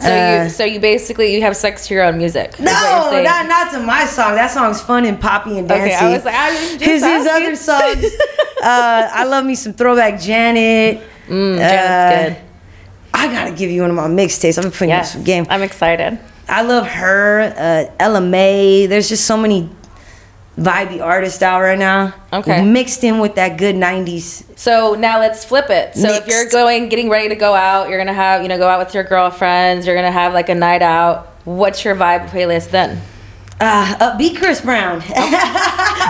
So Uh, you so you basically you have sex to your own music. is what you're no, not not to my song. That song's fun and poppy and dancing. Okay. I was like, I was just His, other songs. (laughs) uh, I love me some throwback Janet. Mm, Uh, good. I gotta give you one of my mixtapes. I'm putting Yes, some game. I'm excited. I love her, uh, Ella Mai. There's just so many vibey artists out right now. Okay. Mixed in with that good 90s. So now let's flip it. So if you're going, getting ready to go out, you're gonna have, you know, go out with your girlfriends. You're gonna have like a night out. What's your vibe playlist then? Uh, be Chris Brown.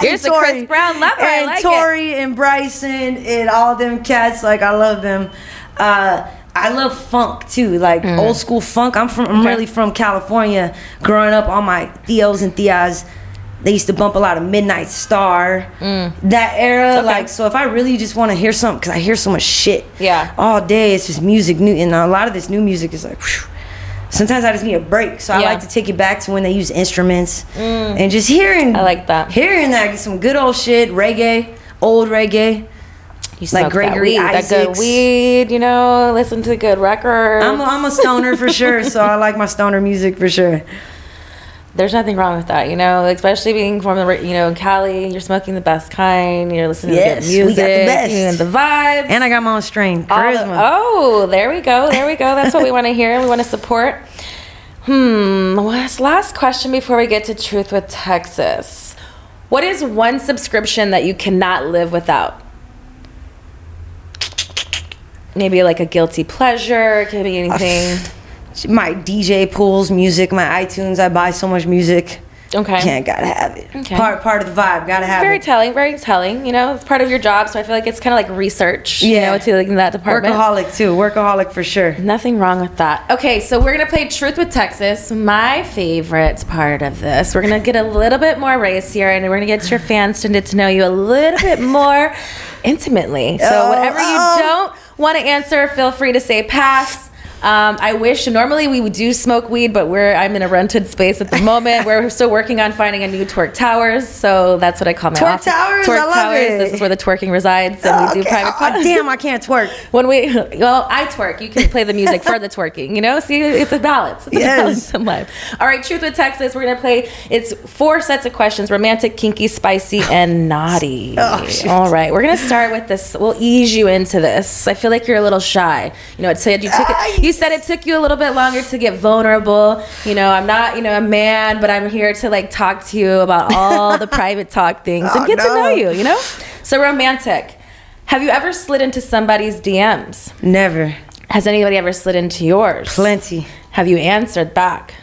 You're just a Chris Brown lover. I And like it. Tory and Bryson and all them cats. Like, I love them. Uh, I love funk too, like old school funk. I'm from, I'm Mm. Okay. really from California. Growing up, all my theos and theas, they used to bump a lot of Midnight Star. That era, Mm. Okay. like, so if I really just want to hear something, because I hear so much shit Yeah. all day, it's just music. New and a lot of this new music is like. whew. Sometimes I just need a break, so I like to take it back to when they use instruments and just hearing. Mm. I like that. Hearing that, some good old shit, reggae, old reggae. You Like Gregory that weed, that good Isaacs. weed, you know, listen to good records. I'm a, I'm a stoner for sure, so I (laughs) like my stoner music for sure. There's nothing wrong with that, you know, especially being from the, you know, in Cali, you're smoking the best kind, you're listening Yes, to we good got music, the best. and the vibes. And I got my own strain, All the- oh, there we go. There we go. That's what we want to hear. We want to support. Hmm. Last last question before we get to Truth with Texas. What is one subscription that you cannot live without? Maybe like a guilty pleasure. It could be anything. My DJ pools, music, my iTunes. I buy so much music. Okay. Can't gotta have it. Okay. Part part of the vibe. Gotta have Very it. Very telling. Very telling. You know, it's part of your job, so I feel like it's kind of like research. You Yeah. know, to like in that department. Workaholic too. Workaholic for sure. Nothing wrong with that. Okay, so we're gonna play Truth with Texas, my favorite part of this. We're gonna get a little bit more race here, and we're gonna get your fans to get to know you a little bit (laughs) more intimately. So Oh, whatever you oh. don't want to answer, feel free to say pass. Um, I wish normally we would do smoke weed, but we're I'm in a rented space at the moment. (laughs) we're still working on finding a new twerk towers, so that's what I call my Twerk office. towers? Twerk I love towers. it. This is where the twerking resides, and we do Okay. private. Oh, damn, I can't twerk. (laughs) When we, well, I twerk. You can play the music for the twerking. You know, see, it's a balance. It's a Yes. balance in life. All right, Truth with Texas. We're gonna play. It's four sets of questions: romantic, kinky, spicy, (gasps) and naughty. Oh. All right, we're gonna start with this. We'll ease you into this. I feel like you're a little shy. You know, it said you took it. You said it took you a little bit longer to get vulnerable. You know, I'm not, you know, a man, but I'm here to like talk to you about all the (laughs) private talk things and Oh, get to know you. You know, so romantic. Have you ever slid into somebody's DMs? Never. Has anybody ever slid into yours? Plenty. Have you answered back?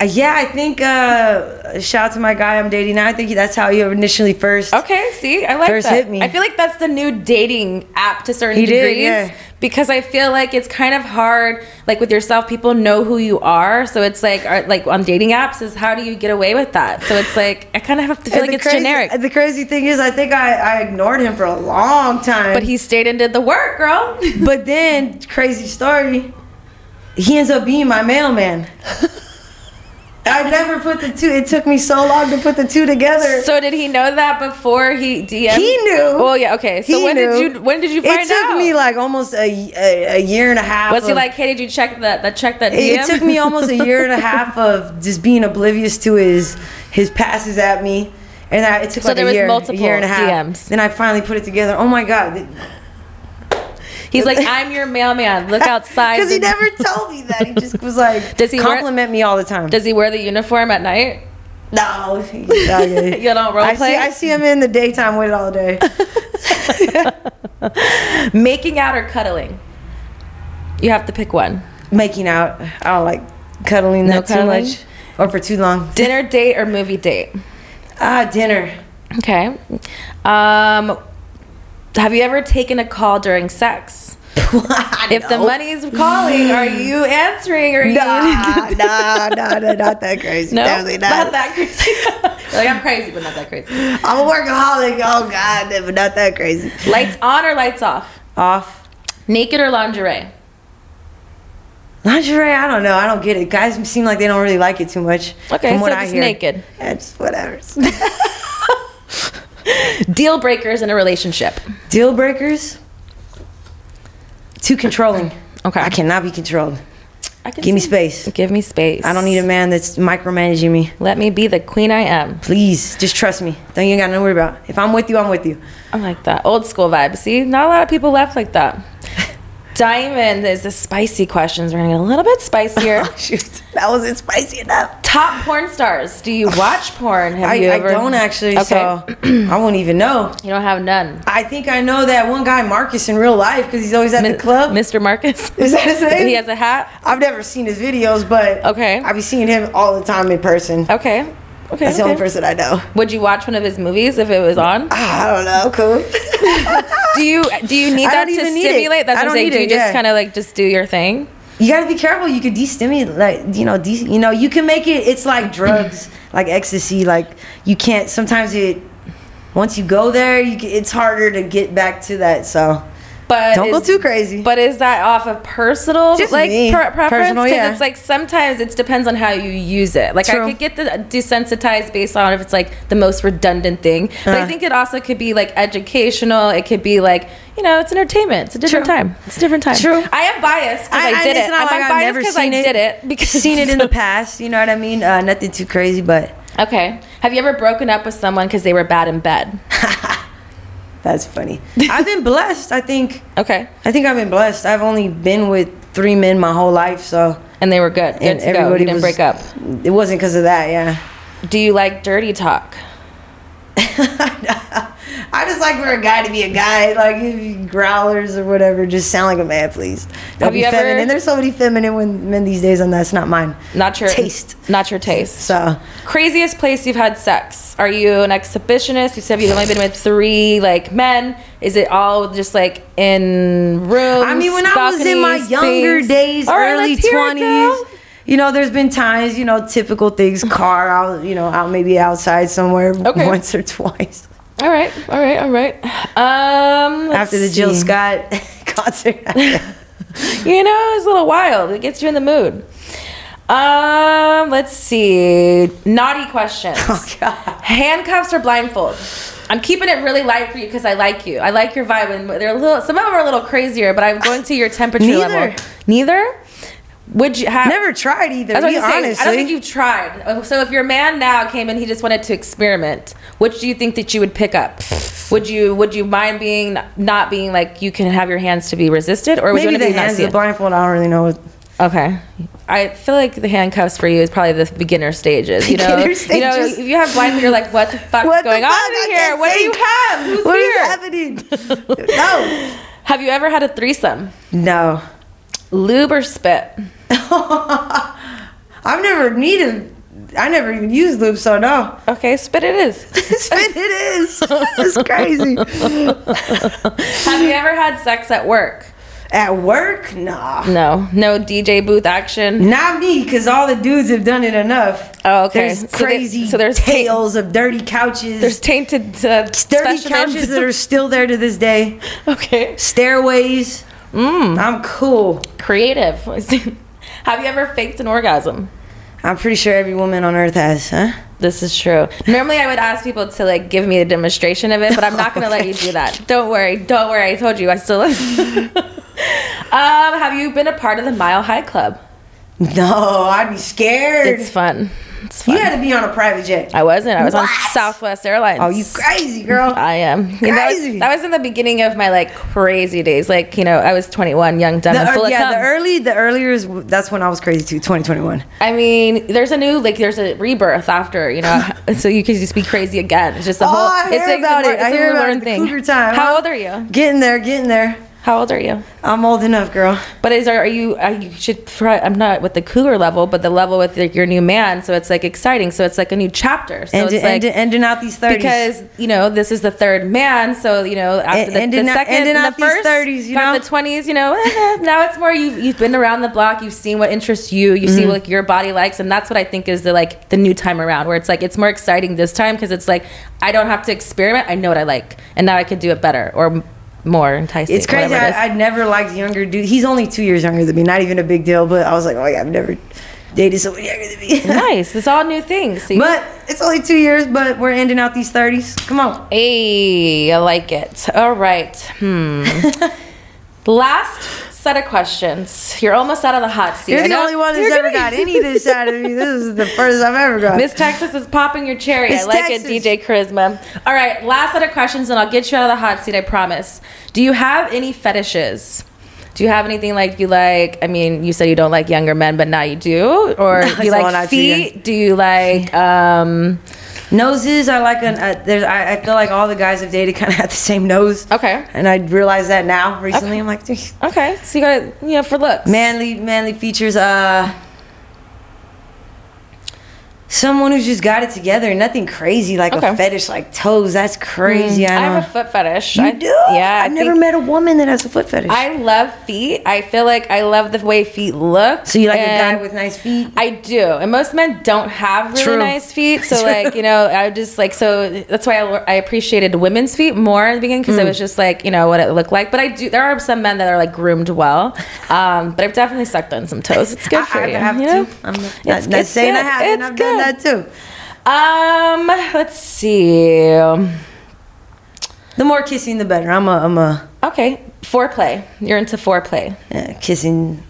Uh, yeah, I think. Uh, shout out to my guy I'm dating now. I think that's how you initially first. Okay, see, I like First that. hit me. I feel like that's the new dating app to certain He did, degrees. yeah. Because I feel like it's kind of hard, like with yourself, people know who you are. So it's like, are, like on dating apps, is how do you get away with that? So it's like I kind of have to feel And like it's crazy, generic. The crazy thing is, I think I, I ignored him for a long time. But he stayed and did the work, girl. But then, crazy story, he ends up being my mailman. (laughs) I never put the two. It took me so long to put the two together. So did he know that before he DM? He knew. Well, yeah. Okay. So He when knew. did you when did you find out? it took out? me like almost a, a, a year and a half. Was he like, hey, did you check that? That check that DM? It, took me almost a year and a half (laughs) of just being oblivious to his his passes at me, and I, it took So like there a was year, multiple a year and a half. DMs. Then I finally put it together. Oh my god! He's like, (laughs) I'm your mailman. Look outside. Because he never told me that. He just (laughs) was like, Does he wear- compliment me all the time? Does he wear the uniform at night? no, (laughs) You don't role I play? see, I see him in the daytime with it all day. Making out or cuddling? You have to pick one. Making out. I don't like cuddling No that cuddling? too much or for too long. Dinner date or movie date? Ah, dinner. Okay. Um, Have you ever taken a call during sex? (laughs) If the money's calling, are you answering? Or Nah, you (laughs) nah, nah, nah, not that crazy. no, Definitely not not. that crazy. (laughs) Like I'm crazy, but not that crazy. I'm a workaholic. Oh God, but not that crazy. Lights on or lights off? Off. Naked or lingerie? Lingerie, I don't know. I don't get it. Guys seem like they don't really like it too much. Okay, from what so I hear. naked. Yeah, just whatever. Deal breakers in a relationship. Deal breakers. Too controlling. Okay. I cannot be controlled. I can Give me see- space. Give me space. I don't need a man that's micromanaging me. Let me be the queen I am. Please, just trust me. Then you got nothing to worry about. If I'm with you, I'm with you. I'm like that old school vibe. See, not a lot of people left like that. Diamond is the spicy questions. We're gonna get a little bit spicier. Oh, (laughs) Shoot, that wasn't spicy enough. Top porn stars. Do you watch porn? Have I, you I don't actually, Okay. so (clears throat) I won't even know. You don't have none. I think I know that one guy, Marcus, in real life because he's always at the club. Mr. Marcus. (laughs) Is that his (laughs) name? he has a hat. I've never seen his videos, but Okay. I be seeing him all the time in person. Okay. Okay. That's the only person I know. Would you watch one of his movies if it was on? Ah, I don't know. Cool. (laughs) Do you do you need I that to even need it. stimulate? That's what I'm saying. Do you it, just yeah. kind of like just do your thing? you gotta be careful. You could destimulate, like you know, de- you know, you can make it. It's like drugs, (clears throat) like ecstasy. Like you can't. Sometimes it. Once you go there, you it's harder to get back to that. So But don't go too crazy. But is that off of personal Just like me. pre- preference? Personal, Because yeah. it's like sometimes it depends on how you use it. Like I could get the desensitized based on if it's like the most redundant thing. But I Uh. think it also could be like educational. It could be like you know it's entertainment. It's a different True. time. It's a different time. True. I am biased because I, did it. I'm like biased because I did it because seen it in the (laughs) past. You know what I mean? Uh, nothing too crazy, but Okay. Have you ever broken up with someone because they were bad in bed? (laughs) that's funny. (laughs) I've been blessed. I think. Okay. I think I've been blessed. I've only been with three men my whole life, so And they were good. Good and to go. Everybody didn't was, break up. It wasn't because of that. Yeah. Do you like dirty talk? (laughs) (laughs) I just like for a guy to be a guy, like growlers or whatever, just sound like a man, please. Don't Have be you ever- feminine. There's so many feminine when, men these days, and that's not mine. Not your Taste. Not your taste. So Craziest place you've had sex? Are you an exhibitionist? You said you've only been with three like men. Is it all just like in rooms? I mean, when I was in my younger things? days, right, early let's hear it, twenties, you know, there's been times, you know, typical things, car out, you know, out maybe outside somewhere Okay. once or twice All right, all right, all right. Um, after the Jill. Scott (laughs) concert. (laughs) (laughs) You know, it's a little wild. It gets you in the mood. Um, let's see. Naughty questions. oh God. Handcuffs or blindfold? I'm keeping it really light for you because I like you. I like your vibe, and they're a little. Some of them are a little crazier, but I'm going to your temperature Neither. level. Neither. Would you have? Never tried either. That's what Be I'm saying. honestly. I don't think you've tried. So if your man now came and he just wanted to experiment, which do you think that you would pick up? Would you Would you mind being not being like you can have your hands to be resisted, or would Maybe you the want to be hands, the blindfold. I don't really know. What, Okay. I feel like the handcuffs for you is probably the beginner stages. You know, Beginner you know, stages. if you have blindfold, you're like, what the (laughs) fuck's What the going fuck? on here? What do you have? Who's what here? is happening? (laughs) no. (laughs) Have you ever had a threesome? No. Lube or spit? (laughs) I've never needed. I never even used lube, so no. Okay, spit it is. (laughs) Spit it is. It's crazy. (laughs) have you ever had sex at work? At work, nah. No, no DJ booth action. Not me, because all the dudes have done it enough. Oh, okay. There's So there- crazy so there's ta- tales of dirty couches. There's tainted uh, dirty couches that are still there to this day. okay. Stairways. Mm. I'm cool. Creative. (laughs) have you ever faked an orgasm? I'm pretty sure every woman on earth has, huh? This is true. Normally, I would ask people to like give me a demonstration of it, but I'm not going to let you do that. (laughs) Don't worry. Don't worry. I told you. I still. (laughs) um, have you been a part of the Mile High Club? No, I'd be scared. It's fun. It's you had to be on a private jet. I wasn't. I was on Southwest Airlines. Oh, you crazy, girl. I am. Know, that, was, Crazy. that was in the beginning of my like crazy days. Like you know, I was 21, young, dumb, The, and full of yeah, the early, the earlier is that's when I was crazy too. 2021. I mean, there's a new like there's a rebirth after you know, (laughs) so you can just be crazy again. It's just a Oh, whole. I it's hear like about a, it. I It's hear about the thing. cougar time, How huh? old are you? Getting there, getting there. How old are you? I'm old enough, girl. But is are you? Are you should. try- I'm not with the cougar level, but the level with like, your new man. So it's like exciting. So it's like a new chapter. So And it's like ending out these 30s. because you know this is the third man. So you know after the, the second, ending out the first, 30s, you know? the twenties. You know (laughs) now it's more you've you've been around the block. You've seen what interests you. You Mm-hmm. see what like your body likes, and that's what I think is the like the new time around where it's like it's more exciting this time because it's like I don't have to experiment. I know what I like, and now I can do it better or more enticing. It's crazy. I, I never liked younger dude. He's only two years younger than me. Not even a big deal. But I was like, oh yeah, I've never dated someone younger than me. (laughs) nice. It's all new things. See? but it's only two years. But we're ending out these thirties. Come on. Hey, I like it. All right. Hmm. (laughs) Last set of questions. You're almost out of the hot seat. You're the only one that's ever gonna- got any of this (laughs) out of me. This is the first I've ever got. Miss Texas is popping your cherry. Miss I like Texas. it, DJ Carisma. All right, last set of questions, and I'll get you out of the hot seat. I promise. Do you have any fetishes? Do you have anything like you like? I mean, you said you don't like younger men, but now you do. Or (laughs) do you like not too young. feet? Do you like? um Noses, I like an. Uh, there's, I, I feel like all the guys I've dated kind of (laughs) have the same nose. Okay. And I realized that now recently. Okay. I'm like, "Dude, Okay, so you got you know for looks. manly, manly features. Uh, someone who's just got it together. Nothing crazy like Okay. a fetish like toes. That's crazy. Mm, I I have a foot fetish. you I, do? Yeah, I I've never met a woman that has a foot fetish. I love feet. I feel like I love the way feet look. so you like a guy with nice feet? I do, and most men don't have really True. nice feet. (laughs) So like you know, I just like so that's why I, I appreciated women's feet more in the beginning because Hmm. it was just like you know what it looked like. But I do. There are some men that are like groomed well, um, but I've definitely sucked on some toes. It's good for I, you. I have you know? to. I'm not, It's- not, not it's saying I good. haven't. It's I've done good. That too. Um, let's see. The more kissing, the better. I'm a, I'm a Okay, foreplay. You're into foreplay. uh, kissing.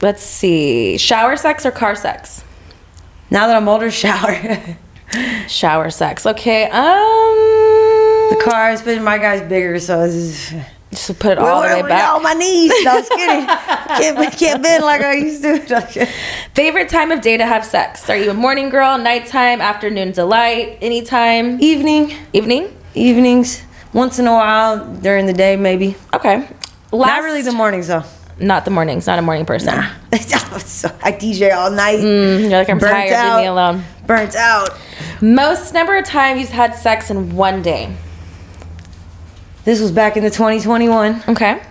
Let's see. Shower sex or car sex? Now that I'm older, (laughs) shower. Shower sex. Okay. Um. the car, especially my guy's bigger, so it's just, Just put it all the way back. on my knees. No, I was kidding. (laughs) can't, can't bend like I used to. Favorite time of day to have sex? Are you a morning girl, nighttime, afternoon delight, anytime, Evening, evening? evenings, once in a while during the day, maybe. Okay. Not really the mornings though. Not the mornings. Not a morning person. Nah. (laughs) I DJ all night. Mm, you're like I'm Burnt tired. out. Leave me alone. Burnt out. Most number of times you've had sex in one day. This was back in the 2021. Okay.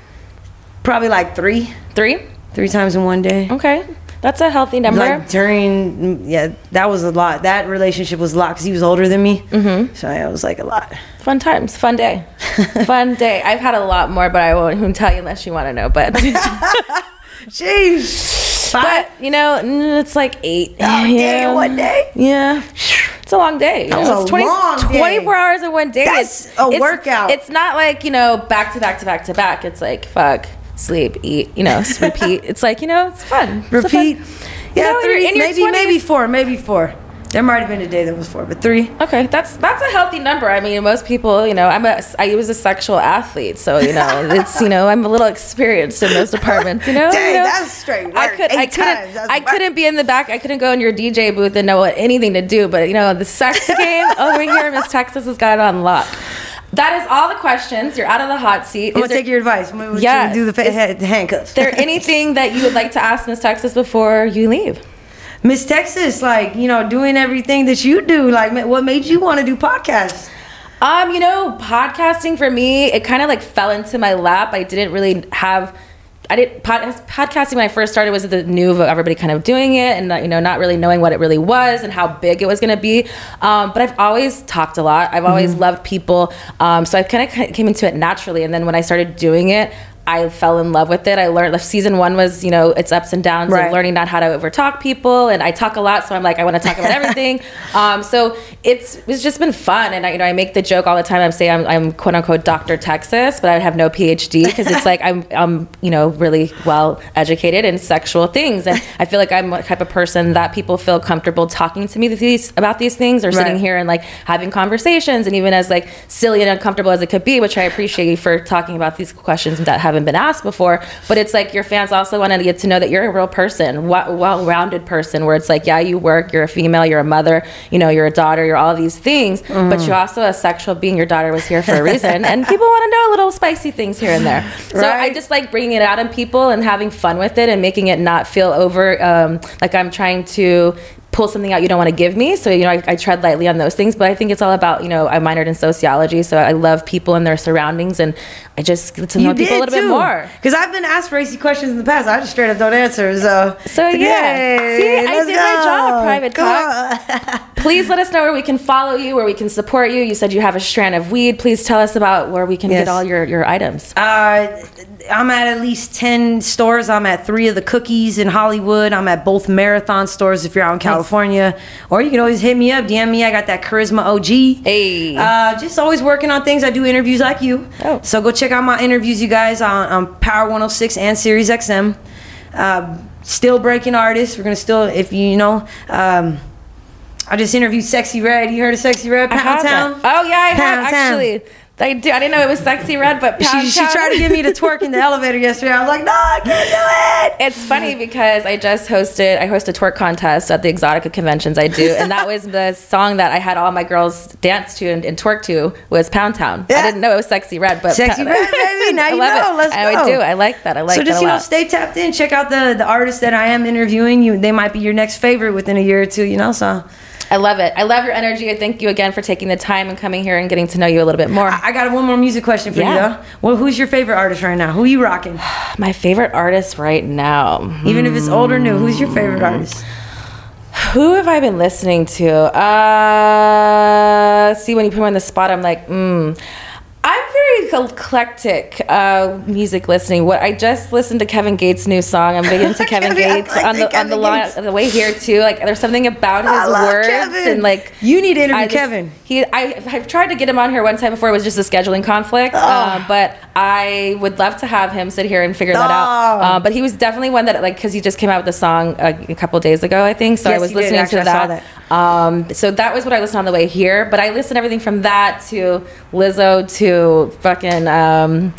Probably like three, Three. three times in one day. Okay. That's a healthy number. Like during, yeah, that was a lot. That relationship was a lot because he was older than me. Mm-hmm. So I was like a lot. Fun times. Fun day. (laughs) Fun day. I've had a lot more, but I won't even tell you unless you want to know. But (laughs) Jeez. but you know, it's like eight. Oh, you day in one day? Yeah. It's a long day. you That was know? a It's 20 long day. 24 hours in one day. That's It's- a it's- workout. It's not like, you know, back to back to back to back. It's like, fuck, sleep, eat, you know, repeat. (laughs) It's like, you know, it's fun. It's fun- Repeat. You Yeah, know, three. maybe, maybe four. Maybe four. There might have been a day that was four, but three. Okay, that's that's a healthy number. I mean, most people, you know, I'm a I was a sexual athlete, so you know, (laughs) it's you know, I'm a little experienced in those departments. You know, Dang, you know? that's straight I work. could, I Eight couldn't, times, I work. couldn't be in the back. I couldn't go in your DJ booth and know what anything to do. But you know, the sex (laughs) game over here, Miss Texas has got it on lock. That is all the questions. You're out of the hot seat. I'm gonna take your advice. I'm do the fa- Is handcuffs. there anything that you would like to ask Miss Texas before you leave? Miss Texas, like you know, doing everything that you do. Like, what made you want to do podcasts? Um, you know, podcasting for me, it kind of like fell into my lap. I didn't really have. I did pod, podcasting when I first started was the new of everybody kind of doing it and you know not really knowing what it really was and how big it was going to be. Um, but I've always talked a lot. I've always loved people, um, so I kind of came into it naturally. And then when I started doing it. I fell in love with it. I learned season one was, you know, its ups and downs Right. of learning not how to overtalk people. And I talk a lot, so I'm like, I want to talk about (laughs) everything. um, so it's it's just been fun. And I, you know, I make the joke all the time. I'm saying I'm, I'm quote unquote Dr. Texas, but I have no PhD because it's like I'm, I'm, you know, really well educated in sexual things. And I feel like I'm the type of person that people feel comfortable talking to me these, about these things or sitting here and like having conversations. And even as like silly and uncomfortable as it could be, which I appreciate you for talking about these questions that have haven't been asked before. But it's like your fans also want to get to know that you're a real person, well rounded person, where it's like, yeah, you work, you're a female, you're a mother, you know, you're a daughter, you're all these things, mm. but you're also a sexual being. Your daughter was here for a (laughs) reason. and people want to know little spicy things here and there. So right. I just like bringing it out in people and having fun with it and making it not feel over um, like I'm trying to pull something out you don't want to give me. So, you know, I, I, tread lightly on those things, but I think it's all about, you know, I minored in sociology. So I love people and their surroundings and I just get to know you people a little too. bit more. Because I've been asked racy questions in the past. I just straight up don't answer. So, so yeah. See, I did go. my job, private talk. (laughs) Please let us know where we can follow you, where we can support you. You said you have a strand of weed. Please tell us about where we can yes. get all your, your items. Uh, I'm at at least 10 stores. I'm at three of the cookies in Hollywood. I'm at both marathon stores if you're out in California. Or you can always hit me up, DM me. I got that Carisma OG. Hey. Uh, just always working on things. I do interviews like you. Oh. So go check out my interviews, you guys, on, on Power 106 and Sirius XM. Uh, still breaking artists. We're going to still, if you, you know, um, I just interviewed Sexyy Red. You heard of Sexyy Red? Pound Town? Oh, yeah, I Pound have, actually. I do. I didn't know it was Sexyy Red, but she, she tried to get me to twerk in the (laughs) elevator yesterday. I was like, no, I can't do it. It's funny because I just hosted. I host a twerk contest at the Exxxotica conventions I do, and that was the song that I had all my girls dance to and, and twerk to was Pound Town. Yeah. I didn't know it was Sexyy Red, but Sexyy Red, baby. (laughs) Now you know. It. Let's I, go. I do. I like that. I like. So just you know, stay tapped in. Check out the the artists that I am interviewing. You, they might be your next favorite within a year or two. You know, so. I love it. I love your energy. I thank you again for taking the time and coming here and getting to know you a little bit more. I got one more music question for yeah. you though. Well, who's your favorite artist right now? Who are you rocking? (sighs) My favorite artist right now. Even if it's old or new, who's your favorite hmm. artist? Who have I been listening to? Uh, see, when you put me on the spot, I'm like, hmm. Very eclectic uh, music listening. What I just listened to Kevin Gates' new song. I'm big into (laughs) Kevin, Gates on the on the line, the way here too. Like there's something about his words Kevin. and like you need to interview just, Kevin. He I I've tried to get him on here one time before. It was just a scheduling conflict. Oh. Uh, but I would love to have him sit here and figure that oh. out. Uh, but he was definitely one that like because he just came out with a song a, uh, a couple days ago I think. So yes, I was listening to that. that. Um, so that was what I listened on the way here. But I listened everything from that to Lizzo to fucking. Um,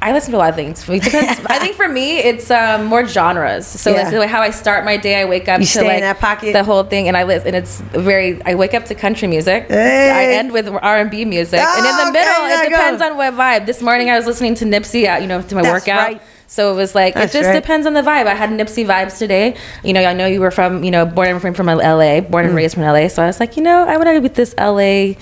I listen to a lot of things. It depends. (laughs) I think for me, it's um, more genres. So yeah. that's how I start my day. I wake up you to like that pocket. the whole thing, and I listen. And it's very. I wake up to country music. Hey. I end with R and B music, oh, and in the oh, middle, okay, it depends go. on what vibe. This morning, I was listening to Nipsey. You know, to my that's workout. Right. So it was like That's it just right. depends on the vibe. I had Nipsey vibes today. You know, I know you were from you know born and from from LA, born and mm. raised from LA. So I was like, you know, I want to be this LA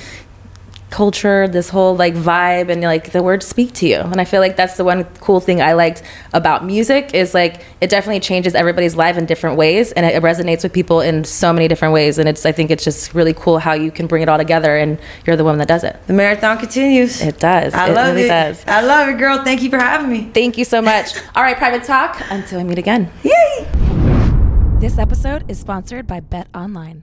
culture, this whole like vibe, and like the words speak to you. And I feel like that's the one cool thing I liked about music is like it definitely changes everybody's life in different ways, and it, resonates with people in so many different ways. And it's I think it's just really cool how you can bring it all together, and you're the one that does it. The marathon continues. It does. I it love really it. Does. I love it, girl. Thank you for having me. Thank you so much. (laughs) all right, private talk. Until we meet again. Yay! This episode is sponsored by Bet Online.